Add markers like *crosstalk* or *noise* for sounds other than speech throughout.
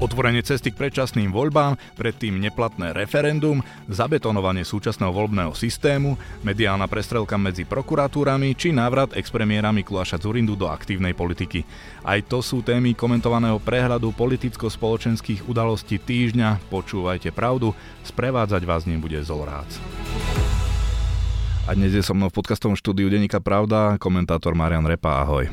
Otvorenie cesty k predčasným voľbám, predtým neplatné referendum, zabetonovanie súčasného voľbného systému, mediálna prestrelka medzi prokuratúrami či návrat expremiéra Mikuláša Zurindu do aktívnej politiky. Aj to sú témy komentovaného prehľadu politicko-spoločenských udalostí týždňa. Počúvajte pravdu, sprevádzať vás nebude Zolrác. A dnes je so mnou v podcastovom štúdiu Denika Pravda komentátor Marian Repa. Ahoj.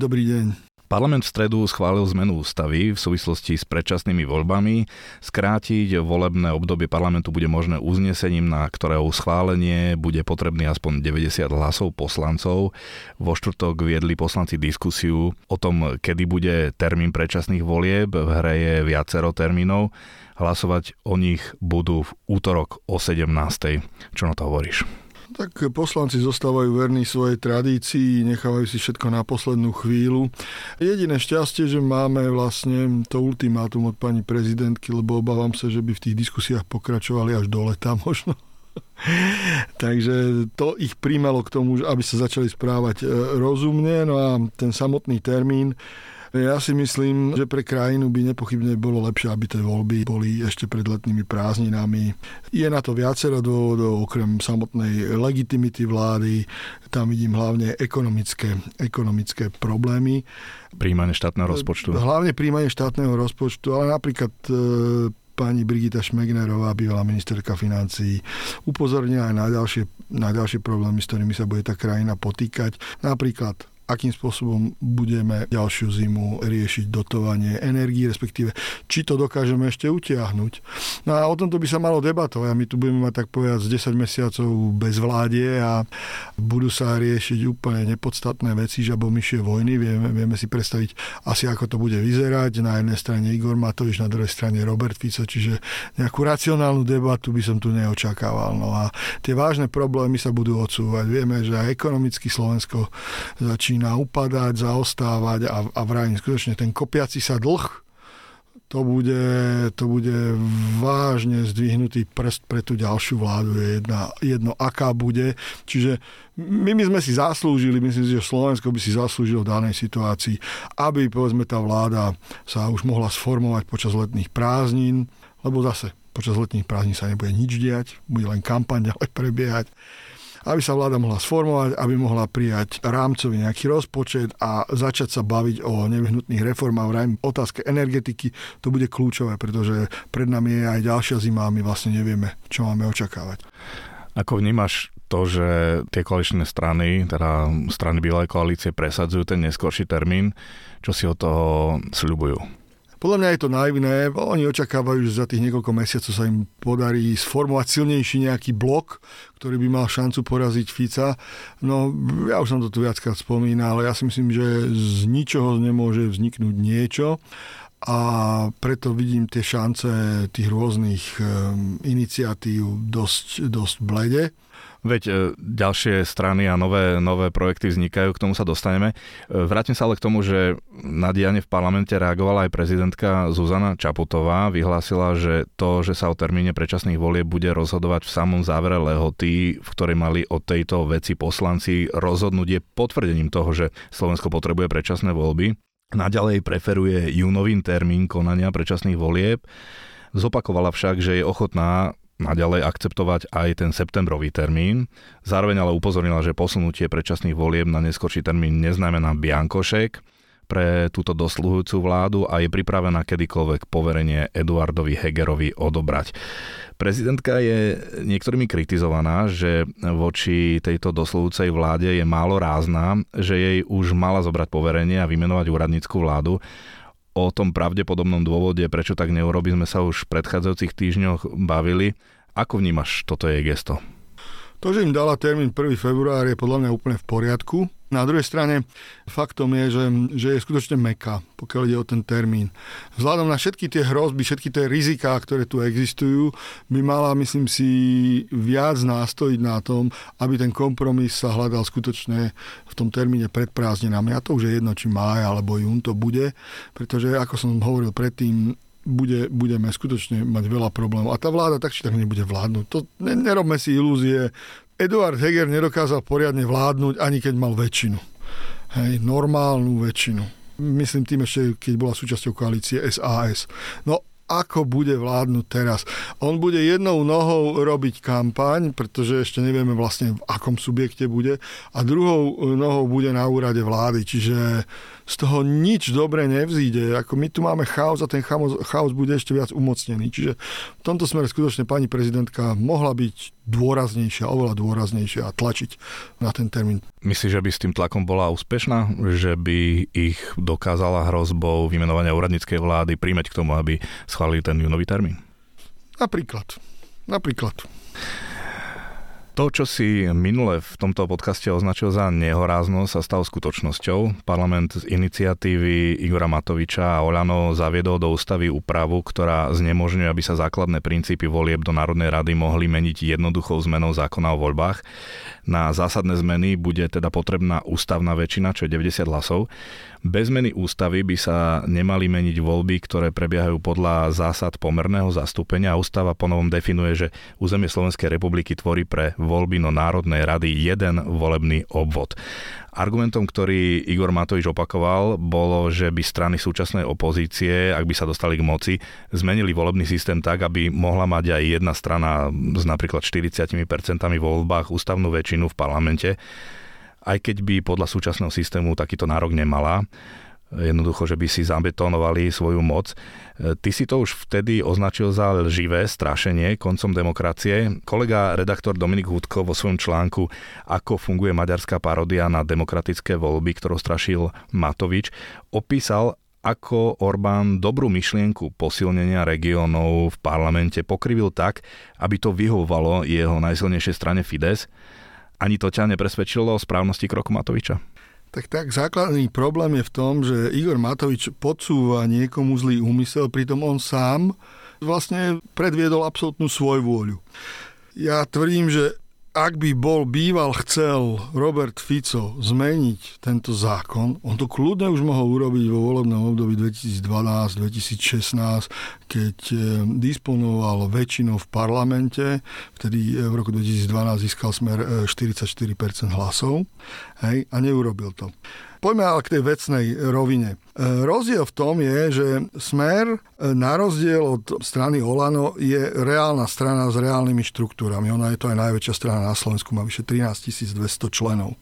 Dobrý deň. Parlament v stredu schválil zmenu ústavy v súvislosti s predčasnými voľbami. Skrátiť volebné obdobie parlamentu bude možné uznesením, na ktorého schválenie bude potrebný aspoň 90 hlasov poslancov. Vo štvrtok viedli poslanci diskusiu o tom, kedy bude termín predčasných volieb. V hre je viacero termínov. Hlasovať o nich budú v útorok o 17. Čo na to hovoríš? Tak poslanci zostávajú verní svojej tradícii, nechávajú si všetko na poslednú chvíľu. Jediné šťastie, že máme vlastne to ultimátum od pani prezidentky, lebo obávam sa, že by v tých diskusiách pokračovali až do leta *laughs* možno. Takže to ich príjmalo k tomu, aby sa začali správať e, rozumne. No a ten samotný termín ja si myslím, že pre krajinu by nepochybne bolo lepšie, aby tie voľby boli ešte pred letnými prázdninami. Je na to viacero dôvodov, okrem samotnej legitimity vlády. Tam vidím hlavne ekonomické, ekonomické problémy. Príjmanie štátneho rozpočtu. Hlavne príjmanie štátneho rozpočtu, ale napríklad e, pani Brigita Šmegnerová, bývalá ministerka financí, upozornila aj na ďalšie, na ďalšie problémy, s ktorými sa bude tá krajina potýkať. Napríklad akým spôsobom budeme ďalšiu zimu riešiť dotovanie energii, respektíve či to dokážeme ešte utiahnuť. No a o tomto by sa malo debatovať my tu budeme mať tak povedať z 10 mesiacov bez vládie a budú sa riešiť úplne nepodstatné veci, žabomyšie vojny. Vieme, vieme si predstaviť asi, ako to bude vyzerať. Na jednej strane Igor Matovič, na druhej strane Robert Fico, čiže nejakú racionálnu debatu by som tu neočakával. No a tie vážne problémy sa budú odsúvať. Vieme, že aj ekonomicky Slovensko začína začína upadať, zaostávať a, a vrajím, skutočne ten kopiaci sa dlh, to bude, to bude vážne zdvihnutý prst pre tú ďalšiu vládu. Je jedna, jedno, aká bude. Čiže my by sme si zaslúžili, myslím si, že Slovensko by si zaslúžilo v danej situácii, aby povedzme tá vláda sa už mohla sformovať počas letných prázdnin, lebo zase počas letných prázdnin sa nebude nič diať, bude len kampaň ďalej prebiehať aby sa vláda mohla sformovať, aby mohla prijať rámcový nejaký rozpočet a začať sa baviť o nevyhnutných reformách. Vrajím, otázke energetiky, to bude kľúčové, pretože pred nami je aj ďalšia zima a my vlastne nevieme, čo máme očakávať. Ako vnímaš to, že tie koaličné strany, teda strany Bielej koalície presadzujú ten neskorší termín, čo si od toho sľubujú? Podľa mňa je to naivné. Oni očakávajú, že za tých niekoľko mesiacov sa im podarí sformovať silnejší nejaký blok, ktorý by mal šancu poraziť Fica. No, ja už som to tu viackrát spomínal, ale ja si myslím, že z ničoho nemôže vzniknúť niečo a preto vidím tie šance tých rôznych ehm, iniciatív dosť, dosť blede. Veď e, ďalšie strany a nové, nové projekty vznikajú, k tomu sa dostaneme. E, vrátim sa ale k tomu, že na dianie v parlamente reagovala aj prezidentka Zuzana Čaputová. Vyhlásila, že to, že sa o termíne predčasných volieb bude rozhodovať v samom závere lehoty, v ktorej mali o tejto veci poslanci rozhodnúť, je potvrdením toho, že Slovensko potrebuje predčasné voľby. Naďalej preferuje júnový termín konania predčasných volieb. Zopakovala však, že je ochotná naďalej akceptovať aj ten septembrový termín. Zároveň ale upozornila, že posunutie predčasných volieb na neskorší termín neznamená biankošek pre túto dosluhujúcu vládu a je pripravená kedykoľvek poverenie Eduardovi Hegerovi odobrať. Prezidentka je niektorými kritizovaná, že voči tejto dosluhujúcej vláde je málo rázna, že jej už mala zobrať poverenie a vymenovať úradnícku vládu O tom pravdepodobnom dôvode, prečo tak neurobi, sme sa už v predchádzajúcich týždňoch bavili. Ako vnímaš toto jej gesto? To, že im dala termín 1. február je podľa mňa úplne v poriadku. Na druhej strane faktom je, že, že je skutočne meka, pokiaľ ide o ten termín. Vzhľadom na všetky tie hrozby, všetky tie riziká, ktoré tu existujú, by mala, myslím si, viac nástojiť na tom, aby ten kompromis sa hľadal skutočne v tom termíne pred prázdninami. A to už je jedno, či máj alebo jún to bude, pretože, ako som hovoril predtým, bude, budeme skutočne mať veľa problémov. A tá vláda tak či tak nebude vládnuť. To, ne, nerobme si ilúzie. Eduard Heger nedokázal poriadne vládnuť, ani keď mal väčšinu. Hej, normálnu väčšinu. myslím tým ešte, keď bola súčasťou koalície SAS. No ako bude vládnuť teraz. On bude jednou nohou robiť kampaň, pretože ešte nevieme vlastne v akom subjekte bude a druhou nohou bude na úrade vlády, čiže z toho nič dobre nevzíde. Ako my tu máme chaos a ten chaos, chaos bude ešte viac umocnený. Čiže v tomto smere skutočne pani prezidentka mohla byť dôraznejšia, oveľa dôraznejšia a tlačiť na ten termín. Myslíš, že by s tým tlakom bola úspešná? Že by ich dokázala hrozbou vymenovania úradníckej vlády príjmeť k tomu, aby schválili ten júnový termín? Napríklad. Napríklad. To, čo si minule v tomto podcaste označil za nehoráznosť, sa stalo skutočnosťou. Parlament z iniciatívy Igora Matoviča a Olano zaviedol do ústavy úpravu, ktorá znemožňuje, aby sa základné princípy volieb do Národnej rady mohli meniť jednoduchou zmenou zákona o voľbách. Na zásadné zmeny bude teda potrebná ústavná väčšina, čo je 90 hlasov. Bez zmeny ústavy by sa nemali meniť voľby, ktoré prebiehajú podľa zásad pomerného zastúpenia ústava ponovom definuje, že územie Slovenskej republiky tvorí pre voľby no Národnej rady jeden volebný obvod. Argumentom, ktorý Igor Matovič opakoval, bolo, že by strany súčasnej opozície, ak by sa dostali k moci, zmenili volebný systém tak, aby mohla mať aj jedna strana s napríklad 40% vo voľbách ústavnú väčšinu v parlamente aj keď by podľa súčasného systému takýto nárok nemala jednoducho, že by si zabetonovali svoju moc. Ty si to už vtedy označil za lživé strašenie koncom demokracie. Kolega redaktor Dominik Hudko vo svojom článku Ako funguje maďarská parodia na demokratické voľby, ktorou strašil Matovič, opísal, ako Orbán dobrú myšlienku posilnenia regiónov v parlamente pokrivil tak, aby to vyhovovalo jeho najsilnejšej strane Fides ani to ťa nepresvedčilo o správnosti kroku Matoviča? Tak tak, základný problém je v tom, že Igor Matovič podsúva niekomu zlý úmysel, pritom on sám vlastne predviedol absolútnu svojvôľu. Ja tvrdím, že ak by bol býval chcel Robert Fico zmeniť tento zákon, on to kľudne už mohol urobiť vo volebnom období 2012-2016, keď eh, disponoval väčšinou v parlamente, vtedy eh, v roku 2012 získal smer 44% eh, hlasov hej, a neurobil to. Poďme ale k tej vecnej rovine. E, rozdiel v tom je, že Smer e, na rozdiel od strany Olano je reálna strana s reálnymi štruktúrami. Ona je to aj najväčšia strana na Slovensku, má vyše 13 200 členov.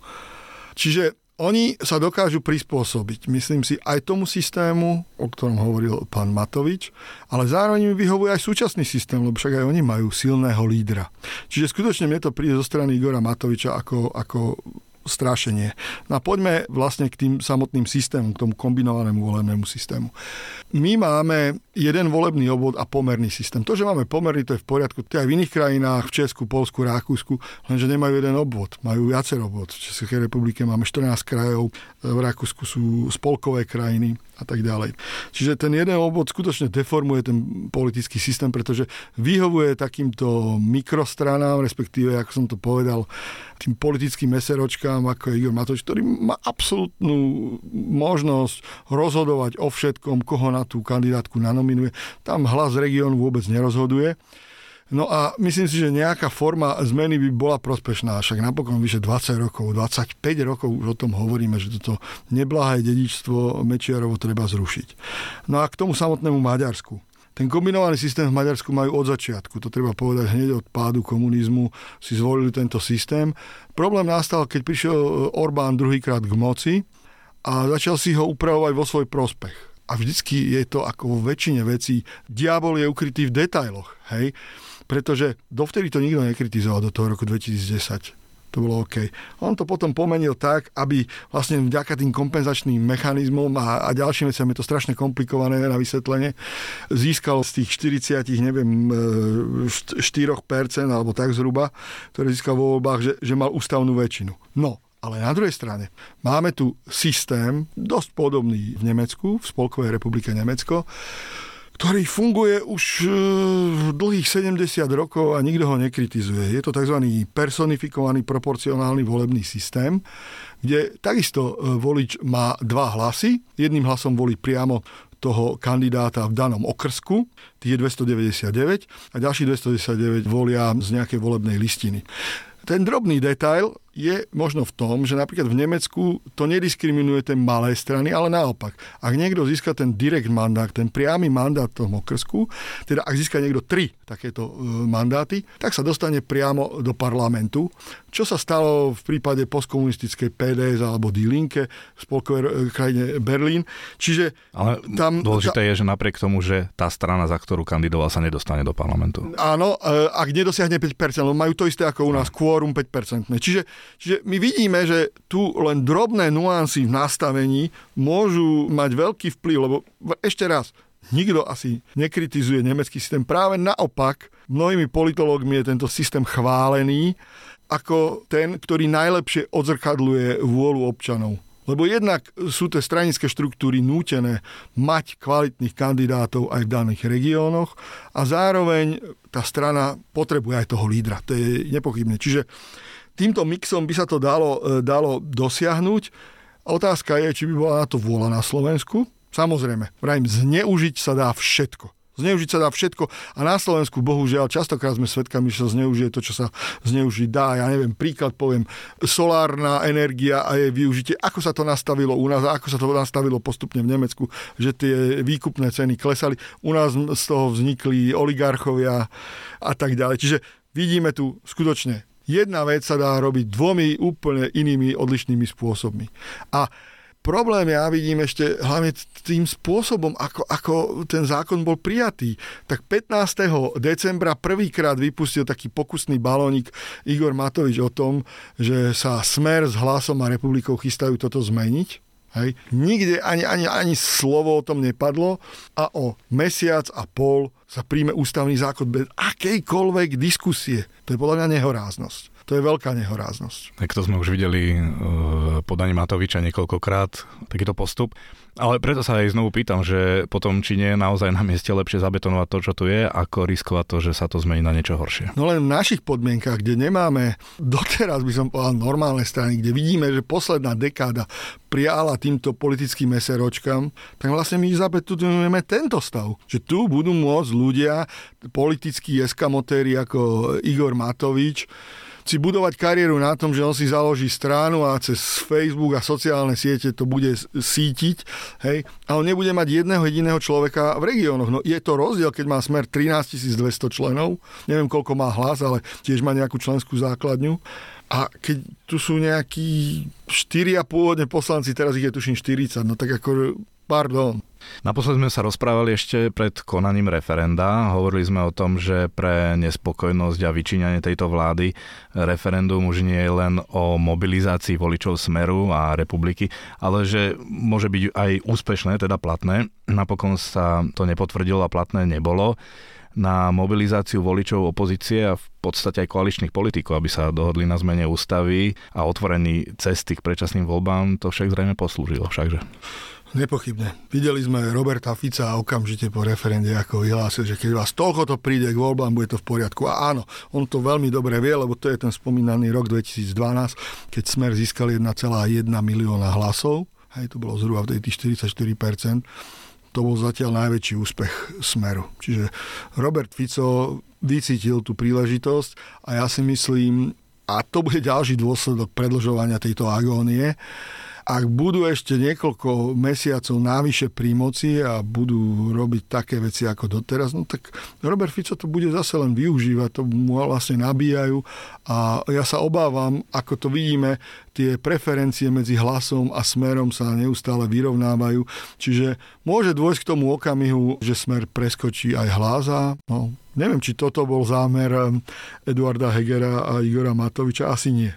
Čiže oni sa dokážu prispôsobiť, myslím si, aj tomu systému, o ktorom hovoril pán Matovič, ale zároveň mi vyhovuje aj súčasný systém, lebo však aj oni majú silného lídra. Čiže skutočne mne to príde zo strany Igora Matoviča ako, ako strašenie. No a poďme vlastne k tým samotným systémom, k tomu kombinovanému volebnému systému. My máme jeden volebný obvod a pomerný systém. To, že máme pomerný, to je v poriadku. To aj v iných krajinách, v Česku, Polsku, Rakúsku, lenže nemajú jeden obvod, majú viacero obvod. V Českej republike máme 14 krajov, v Rakúsku sú spolkové krajiny a tak ďalej. Čiže ten jeden obvod skutočne deformuje ten politický systém, pretože vyhovuje takýmto mikrostranám, respektíve, ako som to povedal, tým politickým meseročkám, ako je Igor Matovič, ktorý má absolútnu možnosť rozhodovať o všetkom, koho na tú kandidátku nanominuje. Tam hlas regiónu vôbec nerozhoduje. No a myslím si, že nejaká forma zmeny by bola prospešná. Však napokon vyše 20 rokov, 25 rokov už o tom hovoríme, že toto neblahé dedičstvo Mečiarovo treba zrušiť. No a k tomu samotnému Maďarsku. Ten kombinovaný systém v Maďarsku majú od začiatku, to treba povedať hneď od pádu komunizmu, si zvolili tento systém. Problém nastal, keď prišiel Orbán druhýkrát k moci a začal si ho upravovať vo svoj prospech. A vždycky je to ako vo väčšine vecí, diabol je ukrytý v detailoch. Hej? Pretože dovtedy to nikto nekritizoval do toho roku 2010 to bolo OK. On to potom pomenil tak, aby vlastne vďaka tým kompenzačným mechanizmom a, a ďalším veciam je to strašne komplikované na vysvetlenie, získal z tých 40, neviem, 4% e, alebo tak zhruba, ktoré získal vo voľbách, že, že mal ústavnú väčšinu. No, ale na druhej strane máme tu systém dosť podobný v Nemecku, v Spolkovej republike Nemecko, ktorý funguje už e, dlhých 70 rokov a nikto ho nekritizuje. Je to tzv. personifikovaný proporcionálny volebný systém, kde takisto e, volič má dva hlasy. Jedným hlasom volí priamo toho kandidáta v danom okrsku, tých je 299 a ďalší 299 volia z nejakej volebnej listiny. Ten drobný detail je možno v tom, že napríklad v Nemecku to nediskriminuje tie malé strany, ale naopak. Ak niekto získa ten direct mandát, ten priamy mandát tom okrsku, teda ak získa niekto tri takéto e, mandáty, tak sa dostane priamo do parlamentu, čo sa stalo v prípade postkomunistickej PDS alebo Die Linke v spolkovej e, krajine Berlín. Čiže Ale tam, dôležité ta, je, že napriek tomu, že tá strana, za ktorú kandidoval, sa nedostane do parlamentu. Áno, e, ak nedosiahne 5%, lebo majú to isté ako u nás, quórum 5%. Čiže, čiže my vidíme, že tu len drobné nuancy v nastavení môžu mať veľký vplyv, lebo ešte raz, nikto asi nekritizuje nemecký systém. Práve naopak, mnohými politológmi je tento systém chválený ako ten, ktorý najlepšie odzrkadluje vôľu občanov. Lebo jednak sú tie stranické štruktúry nútené mať kvalitných kandidátov aj v daných regiónoch a zároveň tá strana potrebuje aj toho lídra. To je nepochybné. Čiže týmto mixom by sa to dalo, e, dalo dosiahnuť. Otázka je, či by bola na to vôľa na Slovensku. Samozrejme, vrajím, zneužiť sa dá všetko. Zneužiť sa dá všetko a na Slovensku bohužiaľ častokrát sme svedkami, že sa zneužije to, čo sa zneužiť dá. Ja neviem, príklad poviem, solárna energia a jej využitie, ako sa to nastavilo u nás a ako sa to nastavilo postupne v Nemecku, že tie výkupné ceny klesali. U nás z toho vznikli oligarchovia a tak ďalej. Čiže vidíme tu skutočne jedna vec sa dá robiť dvomi úplne inými odlišnými spôsobmi. A problém ja vidím ešte hlavne tým spôsobom, ako, ako ten zákon bol prijatý. Tak 15. decembra prvýkrát vypustil taký pokusný balónik Igor Matovič o tom, že sa Smer s hlasom a republikou chystajú toto zmeniť. Hej. Nikde ani, ani, ani slovo o tom nepadlo a o mesiac a pol sa príjme ústavný zákon bez akejkoľvek diskusie. To je podľa mňa nehoráznosť. To je veľká nehoráznosť. Tak to sme už videli v podaní Matoviča niekoľkokrát, takýto postup. Ale preto sa aj znovu pýtam, že potom, či nie je naozaj na mieste lepšie zabetonovať to, čo tu je, ako riskovať to, že sa to zmení na niečo horšie. No len v našich podmienkach, kde nemáme doteraz, by som povedal, normálne strany, kde vidíme, že posledná dekáda priala týmto politickým meseročkám, tak vlastne my zabetonujeme tento stav. Že tu budú môcť ľudia, politickí eskamotéri ako Igor Matovič, si budovať kariéru na tom, že on si založí stranu a cez Facebook a sociálne siete to bude sítiť, hej, a on nebude mať jedného jediného človeka v regiónoch. No je to rozdiel, keď má smer 13 200 členov, neviem koľko má hlas, ale tiež má nejakú členskú základňu. A keď tu sú nejakí 4 a pôvodne poslanci, teraz ich je tuším 40, no tak ako Pardon. Naposled sme sa rozprávali ešte pred konaním referenda. Hovorili sme o tom, že pre nespokojnosť a vyčíňanie tejto vlády referendum už nie je len o mobilizácii voličov Smeru a republiky, ale že môže byť aj úspešné, teda platné. Napokon sa to nepotvrdilo a platné nebolo na mobilizáciu voličov opozície a v podstate aj koaličných politikov, aby sa dohodli na zmene ústavy a otvorení cesty k predčasným voľbám, to však zrejme poslúžilo všakže. Nepochybne. Videli sme Roberta Fica okamžite po referende, ako vyhlásil, že keď vás toľko to príde k voľbám, bude to v poriadku. A áno, on to veľmi dobre vie, lebo to je ten spomínaný rok 2012, keď Smer získal 1,1 milióna hlasov. Hej, to bolo zhruba v tej 44%. To bol zatiaľ najväčší úspech Smeru. Čiže Robert Fico vycítil tú príležitosť a ja si myslím, a to bude ďalší dôsledok predlžovania tejto agónie, ak budú ešte niekoľko mesiacov návyše pri moci a budú robiť také veci ako doteraz, no tak Robert Fico to bude zase len využívať, to mu vlastne nabíjajú. A ja sa obávam, ako to vidíme, tie preferencie medzi hlasom a smerom sa neustále vyrovnávajú, čiže môže dôjsť k tomu okamihu, že smer preskočí aj hláza, no neviem, či toto bol zámer Eduarda Hegera a Igora Matoviča, asi nie.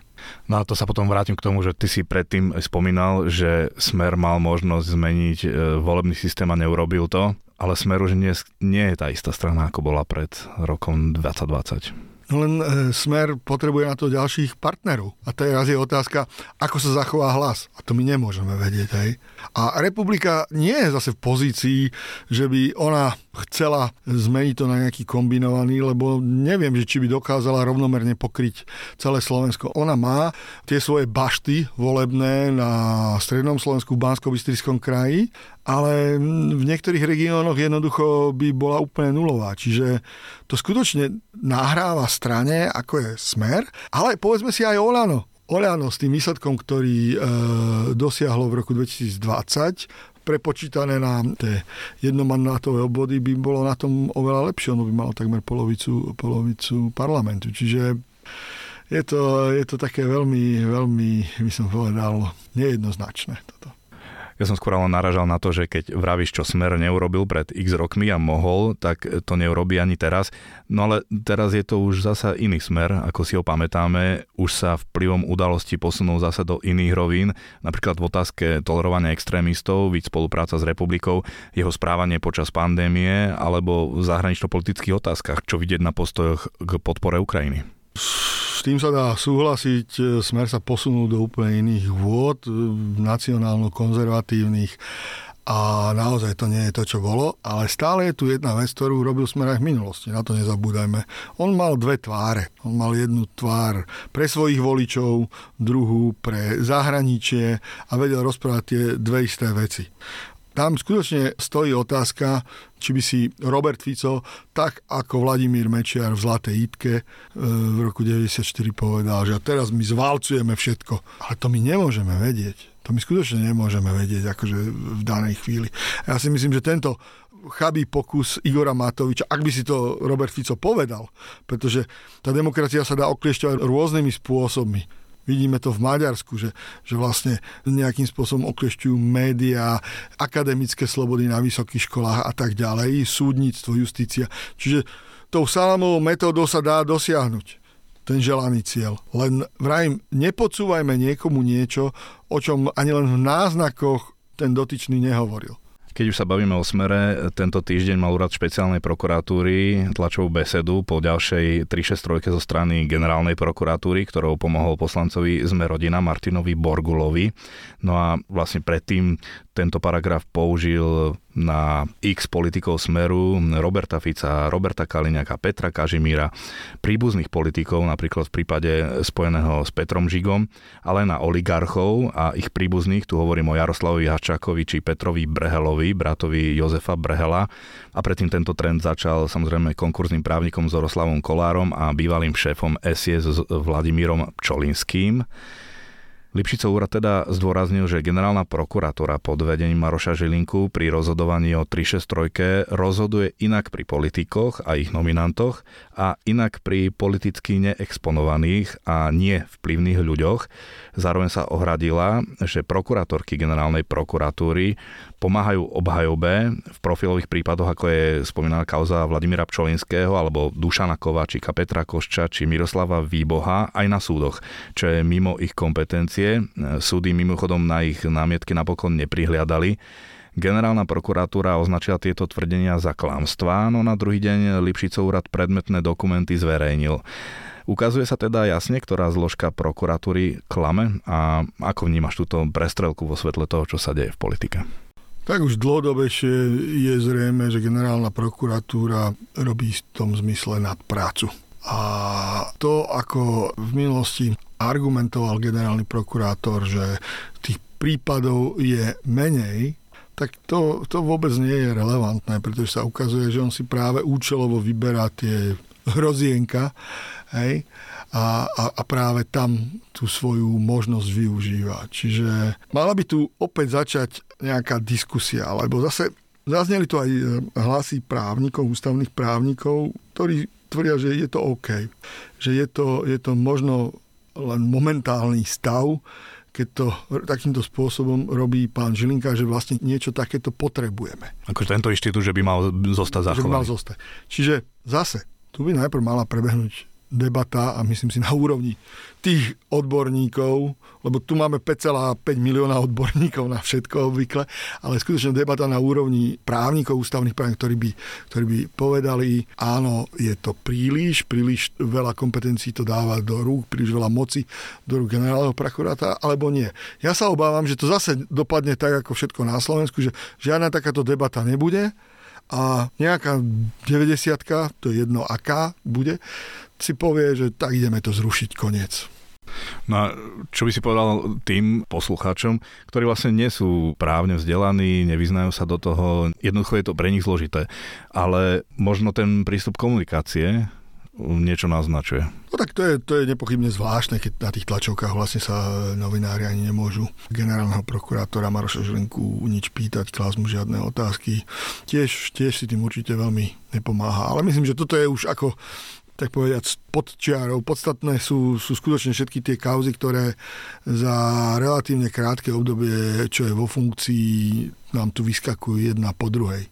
No a to sa potom vrátim k tomu, že ty si predtým spomínal, že Smer mal možnosť zmeniť e, volebný systém a neurobil to, ale Smer už nie, nie je tá istá strana, ako bola pred rokom 2020. No len e, Smer potrebuje na to ďalších partnerov. A teraz je otázka, ako sa zachová hlas. A to my nemôžeme vedieť. Hej. A republika nie je zase v pozícii, že by ona chcela zmeniť to na nejaký kombinovaný, lebo neviem, že či by dokázala rovnomerne pokryť celé Slovensko. Ona má tie svoje bašty volebné na strednom Slovensku, v bansko kraji, ale v niektorých regiónoch jednoducho by bola úplne nulová. Čiže to skutočne nahráva strane, ako je Smer, ale povedzme si aj Olano. Oľano s tým výsledkom, ktorý e, dosiahlo v roku 2020, prepočítané na tie jednomandátové obvody, by bolo na tom oveľa lepšie. Ono by malo takmer polovicu, polovicu parlamentu. Čiže je to, je to také veľmi, veľmi, by som povedal, nejednoznačné toto. Ja som skôr ale naražal na to, že keď vravíš, čo Smer neurobil pred x rokmi a mohol, tak to neurobí ani teraz. No ale teraz je to už zasa iný smer, ako si ho pamätáme. Už sa vplyvom udalosti posunul zase do iných rovín, napríklad v otázke tolerovania extrémistov, víc spolupráca s republikou, jeho správanie počas pandémie alebo v zahranično-politických otázkach, čo vidieť na postojoch k podpore Ukrajiny. S tým sa dá súhlasiť. Smer sa posunul do úplne iných vôd, nacionálno-konzervatívnych a naozaj to nie je to, čo bolo, ale stále je tu jedna vec, ktorú robil Smer aj v minulosti, na to nezabúdajme. On mal dve tváre. On mal jednu tvár pre svojich voličov, druhú pre zahraničie a vedel rozprávať tie dve isté veci. Tam skutočne stojí otázka, či by si Robert Fico, tak ako Vladimír Mečiar v Zlatej Itke e, v roku 94 povedal, že teraz my zvalcujeme všetko. Ale to my nemôžeme vedieť. To my skutočne nemôžeme vedieť akože v danej chvíli. Ja si myslím, že tento chabý pokus Igora Matoviča, ak by si to Robert Fico povedal, pretože tá demokracia sa dá okliešťovať rôznymi spôsobmi Vidíme to v Maďarsku, že, že vlastne nejakým spôsobom oklešťujú médiá, akademické slobody na vysokých školách a tak ďalej, súdnictvo, justícia. Čiže tou salamovou metódou sa dá dosiahnuť ten želaný cieľ. Len vrajím, nepodsúvajme niekomu niečo, o čom ani len v náznakoch ten dotyčný nehovoril. Keď už sa bavíme o smere, tento týždeň mal úrad špeciálnej prokuratúry tlačovú besedu po ďalšej 363 zo strany generálnej prokuratúry, ktorou pomohol poslancovi sme rodina Martinovi Borgulovi. No a vlastne predtým tento paragraf použil na x politikov Smeru, Roberta Fica, Roberta Kaliňaka, Petra Kažimíra, príbuzných politikov, napríklad v prípade spojeného s Petrom Žigom, ale na oligarchov a ich príbuzných, tu hovorím o Jaroslavovi Hačákovi či Petrovi Brehelovi, bratovi Jozefa Brehela. A predtým tento trend začal samozrejme konkurzným právnikom Zoroslavom Kolárom a bývalým šéfom SIS Vladimírom Čolinským. Lipšicov úrad teda zdôraznil, že generálna prokuratúra pod vedením Maroša Žilinku pri rozhodovaní o 363 rozhoduje inak pri politikoch a ich nominantoch a inak pri politicky neexponovaných a nie vplyvných ľuďoch. Zároveň sa ohradila, že prokurátorky generálnej prokuratúry pomáhajú obhajobe v profilových prípadoch, ako je spomínaná kauza Vladimíra Pčolinského alebo Dušana Kovačika, Petra Košča či Miroslava Výboha aj na súdoch, čo je mimo ich kompetencie. Súdy mimochodom na ich námietky napokon neprihliadali. Generálna prokuratúra označila tieto tvrdenia za klamstvá, no na druhý deň Lipšicov úrad predmetné dokumenty zverejnil. Ukazuje sa teda jasne, ktorá zložka prokuratúry klame a ako vnímaš túto prestrelku vo svetle toho, čo sa deje v politike? Tak už dlhodobejšie je zrejme, že generálna prokuratúra robí v tom zmysle nad prácu. A to, ako v minulosti argumentoval generálny prokurátor, že tých prípadov je menej, tak to, to vôbec nie je relevantné, pretože sa ukazuje, že on si práve účelovo vyberá tie hrozienka hej, a, a, a práve tam tú svoju možnosť využíva. Čiže mala by tu opäť začať nejaká diskusia, lebo zase zazneli tu aj e, hlasy právnikov, ústavných právnikov, ktorí tvrdia, že je to OK. Že je to, je to možno len momentálny stav, keď to takýmto spôsobom robí pán Žilinka, že vlastne niečo takéto potrebujeme. Akože tento inštitút, že by mal zostať zachovaný. Že by mal zostať. Čiže zase, tu by najprv mala prebehnúť debata a myslím si na úrovni tých odborníkov, lebo tu máme 5,5 milióna odborníkov na všetko obvykle, ale skutočne debata na úrovni právnikov, ústavných právnikov, ktorí by, ktorí by povedali, áno, je to príliš, príliš veľa kompetencií to dáva do rúk, príliš veľa moci do rúk generálneho prokuráta, alebo nie. Ja sa obávam, že to zase dopadne tak, ako všetko na Slovensku, že žiadna takáto debata nebude, a nejaká 90 to je jedno aká bude, si povie, že tak ideme to zrušiť, koniec. No a čo by si povedal tým poslucháčom, ktorí vlastne nie sú právne vzdelaní, nevyznajú sa do toho, jednoducho je to pre nich zložité, ale možno ten prístup komunikácie niečo naznačuje. No tak to je, to je nepochybne zvláštne, keď na tých tlačovkách vlastne sa novinári ani nemôžu generálneho prokurátora Maroša Žilinku nič pýtať, klásť mu žiadne otázky. Tiež, tiež si tým určite veľmi nepomáha. Ale myslím, že toto je už ako tak povedať, pod čiarou. Podstatné sú, sú skutočne všetky tie kauzy, ktoré za relatívne krátke obdobie, čo je vo funkcii, nám tu vyskakujú jedna po druhej.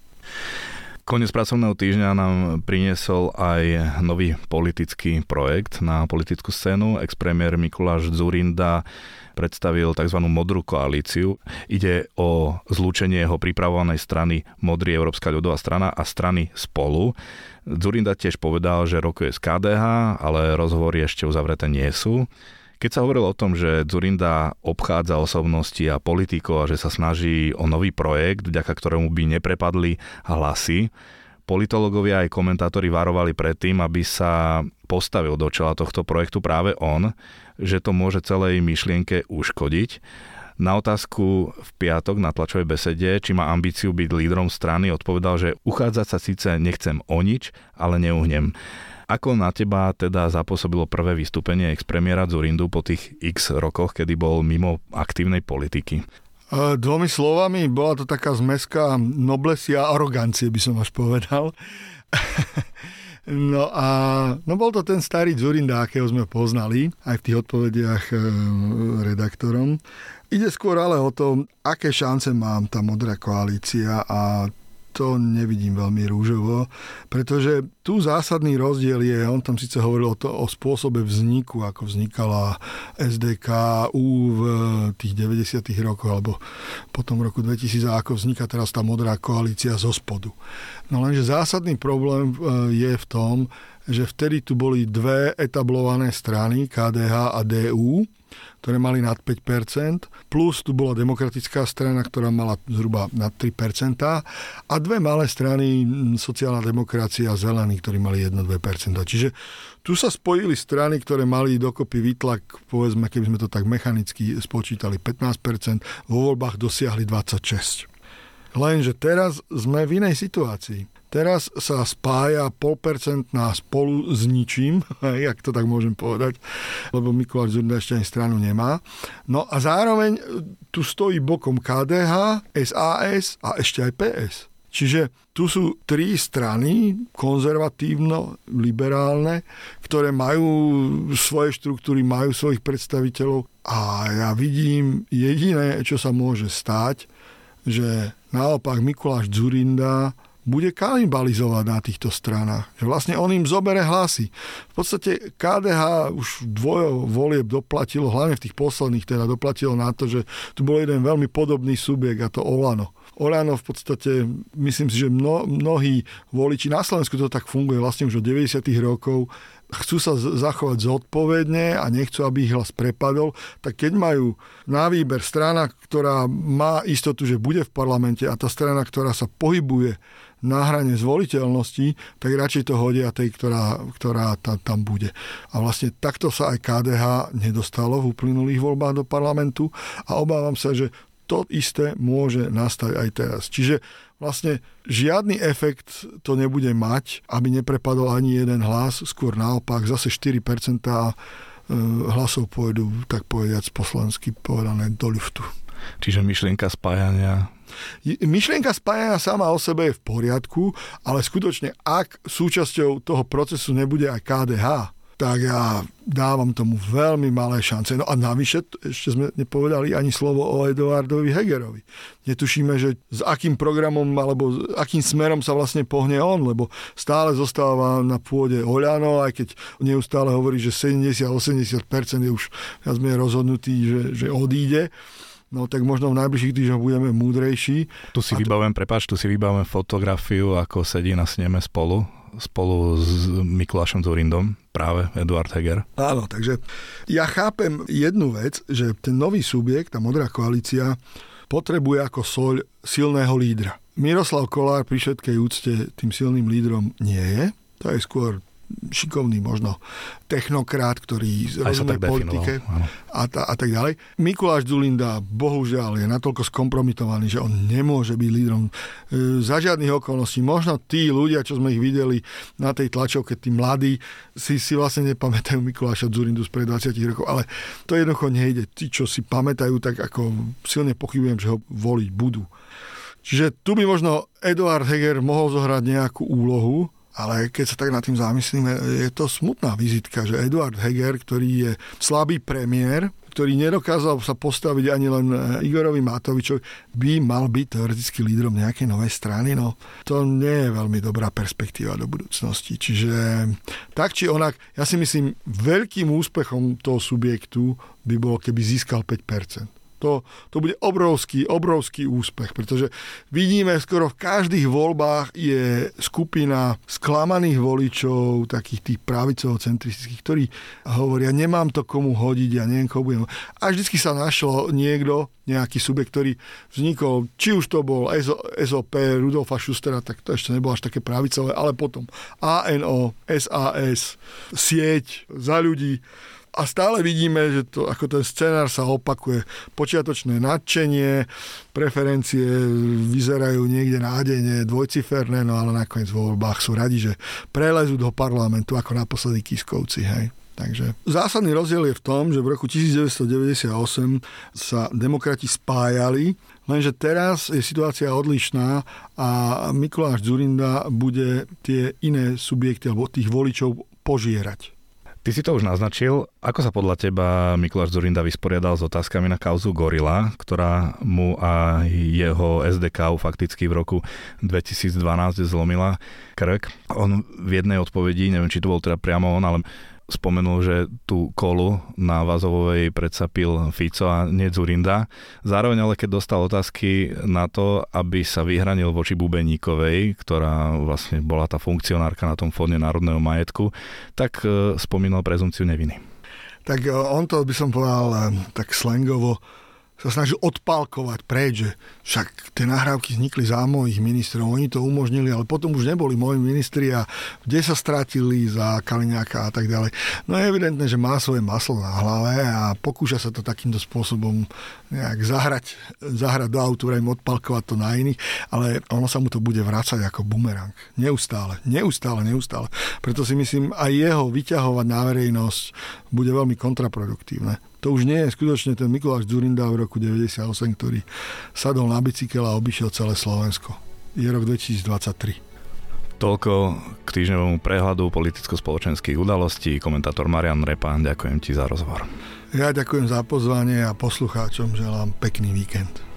Konec pracovného týždňa nám priniesol aj nový politický projekt na politickú scénu. Ex-premiér Mikuláš Zurinda predstavil tzv. modrú koalíciu. Ide o zlúčenie jeho pripravovanej strany Modrý Európska ľudová strana a strany Spolu. Zurinda tiež povedal, že rokuje z KDH, ale rozhovory ešte uzavreté nie sú. Keď sa hovorilo o tom, že Zurinda obchádza osobnosti a politikov a že sa snaží o nový projekt, vďaka ktorému by neprepadli hlasy, politológovia aj komentátori varovali pred tým, aby sa postavil do čela tohto projektu práve on, že to môže celej myšlienke uškodiť. Na otázku v piatok na tlačovej besede, či má ambíciu byť lídrom strany, odpovedal, že uchádzať sa síce nechcem o nič, ale neuhnem. Ako na teba teda zapôsobilo prvé vystúpenie ex-premiéra Zurindu po tých x rokoch, kedy bol mimo aktívnej politiky? Dvomi slovami, bola to taká zmeska noblesia a arogancie, by som až povedal. *laughs* No a no bol to ten starý Zurinda, akého sme poznali, aj v tých odpovediach e, redaktorom. Ide skôr ale o to, aké šance mám tá modrá koalícia a to nevidím veľmi rúžovo, pretože tu zásadný rozdiel je, on tam síce hovoril o, to, o spôsobe vzniku, ako vznikala SDKU v tých 90. rokoch, alebo potom v roku 2000, a ako vzniká teraz tá modrá koalícia zo spodu. No lenže zásadný problém e, je v tom, že vtedy tu boli dve etablované strany, KDH a DU, ktoré mali nad 5%, plus tu bola demokratická strana, ktorá mala zhruba nad 3%, a dve malé strany, sociálna demokracia a zelený, ktorí mali 1-2%. Čiže tu sa spojili strany, ktoré mali dokopy výtlak, povedzme, keby sme to tak mechanicky spočítali, 15%, vo voľbách dosiahli 26%. Lenže teraz sme v inej situácii. Teraz sa spája polpercentná spolu s ničím, *laughs* jak to tak môžem povedať, lebo Mikuláš Zurda ešte ani stranu nemá. No a zároveň tu stojí bokom KDH, SAS a ešte aj PS. Čiže tu sú tri strany, konzervatívno-liberálne, ktoré majú svoje štruktúry, majú svojich predstaviteľov a ja vidím jediné, čo sa môže stať, že naopak Mikuláš Zurinda bude kanibalizovať na týchto stranách. Že vlastne on im zobere hlasy. V podstate KDH už dvojo volieb doplatilo, hlavne v tých posledných teda doplatilo na to, že tu bol jeden veľmi podobný subjekt a to Olano. Olano v podstate, myslím si, že mno, mnohí voliči, na Slovensku to tak funguje vlastne už od 90. rokov, chcú sa zachovať zodpovedne a nechcú, aby ich hlas prepadol, tak keď majú na výber strana, ktorá má istotu, že bude v parlamente a tá strana, ktorá sa pohybuje na hrane zvoliteľnosti, tak radšej to hodia tej, ktorá, ktorá tam, tam bude. A vlastne takto sa aj KDH nedostalo v uplynulých voľbách do parlamentu a obávam sa, že to isté môže nastať aj teraz. Čiže vlastne žiadny efekt to nebude mať, aby neprepadol ani jeden hlas, skôr naopak, zase 4% e, hlasov pôjdu, tak povediať, poslansky povedané do ľuftu. Čiže myšlienka spájania Myšlienka spájania sama o sebe je v poriadku, ale skutočne, ak súčasťou toho procesu nebude aj KDH, tak ja dávam tomu veľmi malé šance. No a navyše, ešte sme nepovedali ani slovo o Eduardovi Hegerovi. Netušíme, že s akým programom alebo s akým smerom sa vlastne pohne on, lebo stále zostáva na pôde Oľano, aj keď neustále hovorí, že 70-80% je už viac menej rozhodnutý, že, že odíde no tak možno v najbližších týždňoch budeme múdrejší. Tu si vybavujem, prepáč, tu si vybavujem fotografiu, ako sedí na sneme spolu spolu s Mikulášom Zurindom, práve Eduard Heger. Áno, takže ja chápem jednu vec, že ten nový subjekt, tá modrá koalícia, potrebuje ako soľ silného lídra. Miroslav Kolár pri všetkej úcte tým silným lídrom nie je. To je skôr šikovný možno technokrát, ktorý rozumie politike a, ta, a tak ďalej. Mikuláš Zulinda bohužiaľ je natoľko skompromitovaný, že on nemôže byť lídrom e, za žiadnych okolností. Možno tí ľudia, čo sme ich videli na tej tlačovke, tí mladí, si, si vlastne nepamätajú Mikuláša Zulindu spred 20 rokov, ale to jednoducho nejde. Tí, čo si pamätajú, tak ako silne pochybujem, že ho voliť budú. Čiže tu by možno Eduard Heger mohol zohrať nejakú úlohu, ale keď sa tak nad tým zamyslíme, je to smutná vizitka, že Eduard Heger, ktorý je slabý premiér, ktorý nedokázal sa postaviť ani len Igorovi Matovičovi, by mal byť teoreticky lídrom nejakej novej strany. No, to nie je veľmi dobrá perspektíva do budúcnosti. Čiže tak či onak, ja si myslím, veľkým úspechom toho subjektu by bolo, keby získal 5%. To, to bude obrovský, obrovský úspech, pretože vidíme skoro v každých voľbách je skupina sklamaných voličov, takých tých pravicovo-centristických, ktorí hovoria, nemám to komu hodiť, ja neviem, komu budem. A vždycky sa našlo niekto, nejaký subjekt, ktorý vznikol, či už to bol SOP Rudolfa Schustera, tak to ešte nebolo až také pravicové, ale potom ANO, SAS, sieť za ľudí, a stále vidíme, že to, ako ten scenár sa opakuje. Počiatočné nadšenie, preferencie vyzerajú niekde nádejne dvojciferné, no ale nakoniec vo voľbách sú radi, že prelezú do parlamentu ako naposledy Kiskovci. Hej. Takže zásadný rozdiel je v tom, že v roku 1998 sa demokrati spájali, lenže teraz je situácia odlišná a Mikuláš Zurinda bude tie iné subjekty alebo tých voličov požierať. Ty si to už naznačil. Ako sa podľa teba Mikuláš Zurinda vysporiadal s otázkami na kauzu Gorila, ktorá mu a jeho SDK fakticky v roku 2012 zlomila krk? On v jednej odpovedi, neviem, či to bol teda priamo on, ale spomenul, že tú kolu na Vazovovej predsa pil Fico a nie Zurinda. Zároveň ale keď dostal otázky na to, aby sa vyhranil voči Bubeníkovej, ktorá vlastne bola tá funkcionárka na tom fóne národného majetku, tak e, spomínal prezumciu neviny. Tak e, on to by som povedal e, tak slangovo sa snažil odpálkovať preč, že však tie nahrávky vznikli za mojich ministrov, oni to umožnili, ale potom už neboli moji ministri a kde sa stratili za Kaliňáka a tak ďalej. No je evidentné, že má svoje maslo na hlave a pokúša sa to takýmto spôsobom nejak zahrať, zahrať do autu, im odpalkovať to na iných, ale ono sa mu to bude vrácať ako bumerang. Neustále, neustále, neustále. Preto si myslím, aj jeho vyťahovať na verejnosť bude veľmi kontraproduktívne to už nie je skutočne ten Mikuláš Zurinda v roku 98, ktorý sadol na bicykel a obišiel celé Slovensko. Je rok 2023. Toľko k týždňovému prehľadu politicko-spoločenských udalostí. Komentátor Marian Repa, ďakujem ti za rozhovor. Ja ďakujem za pozvanie a poslucháčom želám pekný víkend.